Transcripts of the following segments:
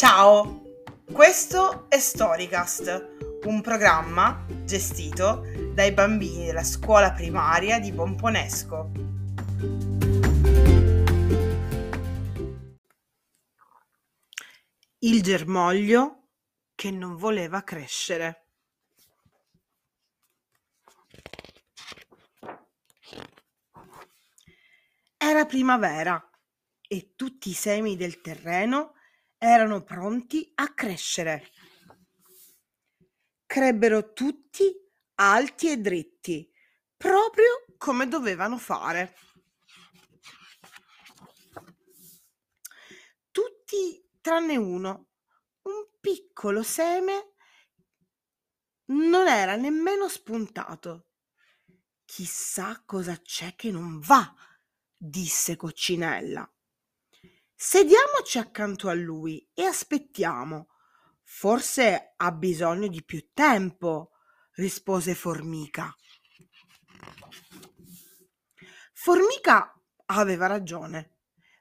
Ciao, questo è Storycast, un programma gestito dai bambini della scuola primaria di Pomponesco. Il germoglio che non voleva crescere. Era primavera e tutti i semi del terreno erano pronti a crescere. Crebbero tutti alti e dritti, proprio come dovevano fare. Tutti tranne uno, un piccolo seme non era nemmeno spuntato. Chissà cosa c'è che non va, disse Coccinella. Sediamoci accanto a lui e aspettiamo. Forse ha bisogno di più tempo, rispose Formica. Formica aveva ragione.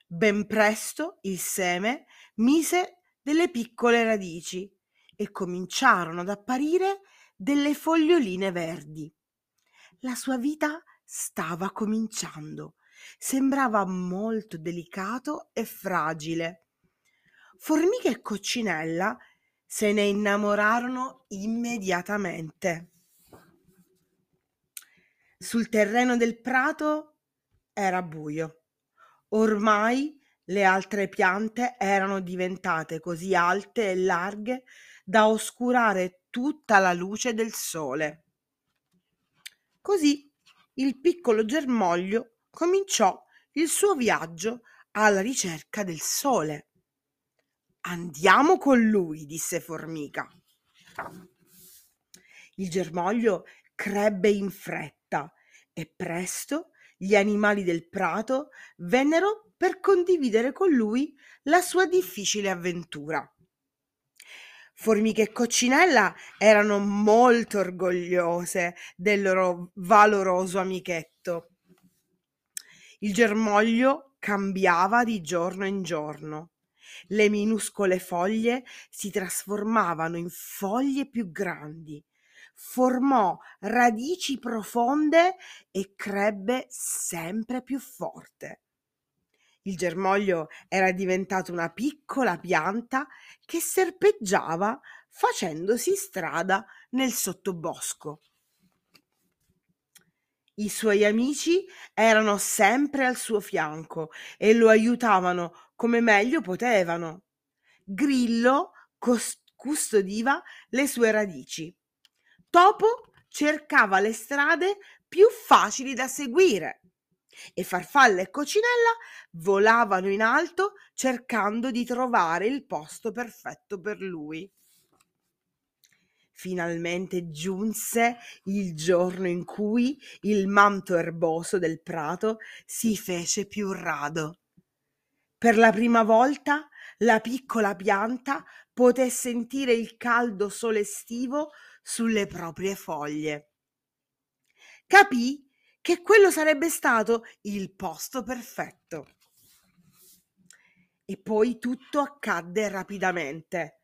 Ben presto il seme mise delle piccole radici e cominciarono ad apparire delle foglioline verdi. La sua vita stava cominciando sembrava molto delicato e fragile. Formica e Coccinella se ne innamorarono immediatamente. Sul terreno del prato era buio. Ormai le altre piante erano diventate così alte e larghe da oscurare tutta la luce del sole. Così il piccolo germoglio cominciò il suo viaggio alla ricerca del sole. Andiamo con lui, disse Formica. Il germoglio crebbe in fretta e presto gli animali del prato vennero per condividere con lui la sua difficile avventura. Formica e Coccinella erano molto orgogliose del loro valoroso amichetto il germoglio cambiava di giorno in giorno. Le minuscole foglie si trasformavano in foglie più grandi, formò radici profonde e crebbe sempre più forte. Il germoglio era diventato una piccola pianta che serpeggiava facendosi strada nel sottobosco. I suoi amici erano sempre al suo fianco e lo aiutavano come meglio potevano. Grillo cos- custodiva le sue radici. Topo cercava le strade più facili da seguire e Farfalla e Cocinella volavano in alto cercando di trovare il posto perfetto per lui. Finalmente giunse il giorno in cui il manto erboso del prato si fece più rado. Per la prima volta la piccola pianta poté sentire il caldo sole estivo sulle proprie foglie. Capì che quello sarebbe stato il posto perfetto. E poi tutto accadde rapidamente.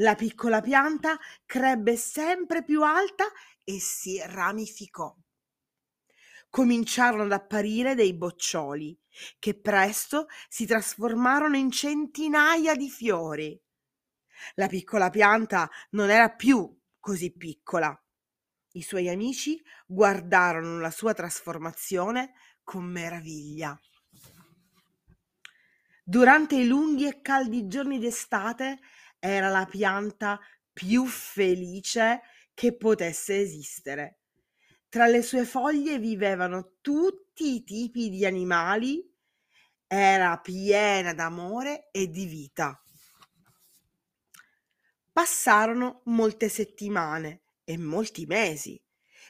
La piccola pianta crebbe sempre più alta e si ramificò. Cominciarono ad apparire dei boccioli, che presto si trasformarono in centinaia di fiori. La piccola pianta non era più così piccola. I suoi amici guardarono la sua trasformazione con meraviglia. Durante i lunghi e caldi giorni d'estate era la pianta più felice che potesse esistere. Tra le sue foglie vivevano tutti i tipi di animali, era piena d'amore e di vita. Passarono molte settimane e molti mesi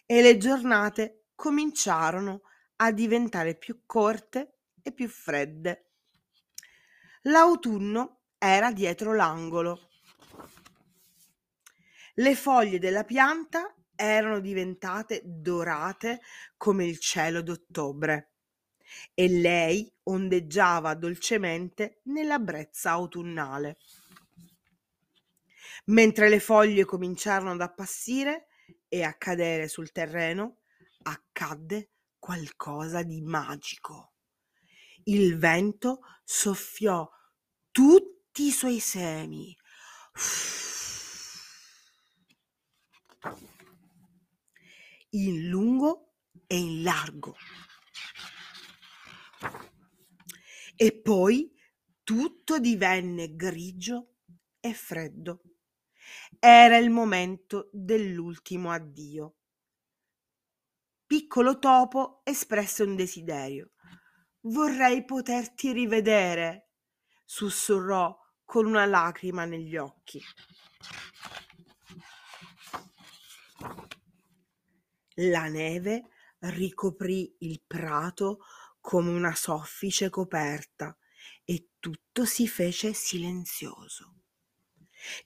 e le giornate cominciarono a diventare più corte e più fredde. L'autunno era dietro l'angolo. Le foglie della pianta erano diventate dorate come il cielo d'ottobre e lei ondeggiava dolcemente nella brezza autunnale. Mentre le foglie cominciarono ad appassire e a cadere sul terreno, accadde qualcosa di magico. Il vento soffiò tutti i suoi semi. In lungo e in largo. E poi tutto divenne grigio e freddo. Era il momento dell'ultimo addio. Piccolo topo espresse un desiderio. Vorrei poterti rivedere, sussurrò con una lacrima negli occhi. La neve ricoprì il prato come una soffice coperta e tutto si fece silenzioso.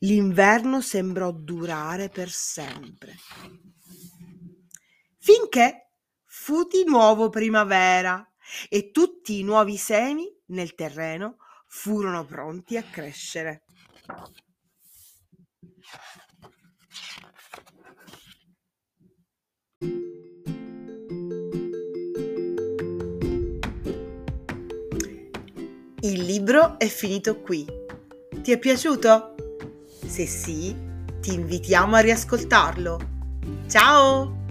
L'inverno sembrò durare per sempre. Finché fu di nuovo primavera e tutti i nuovi semi nel terreno furono pronti a crescere. Il libro è finito qui. Ti è piaciuto? Se sì, ti invitiamo a riascoltarlo. Ciao!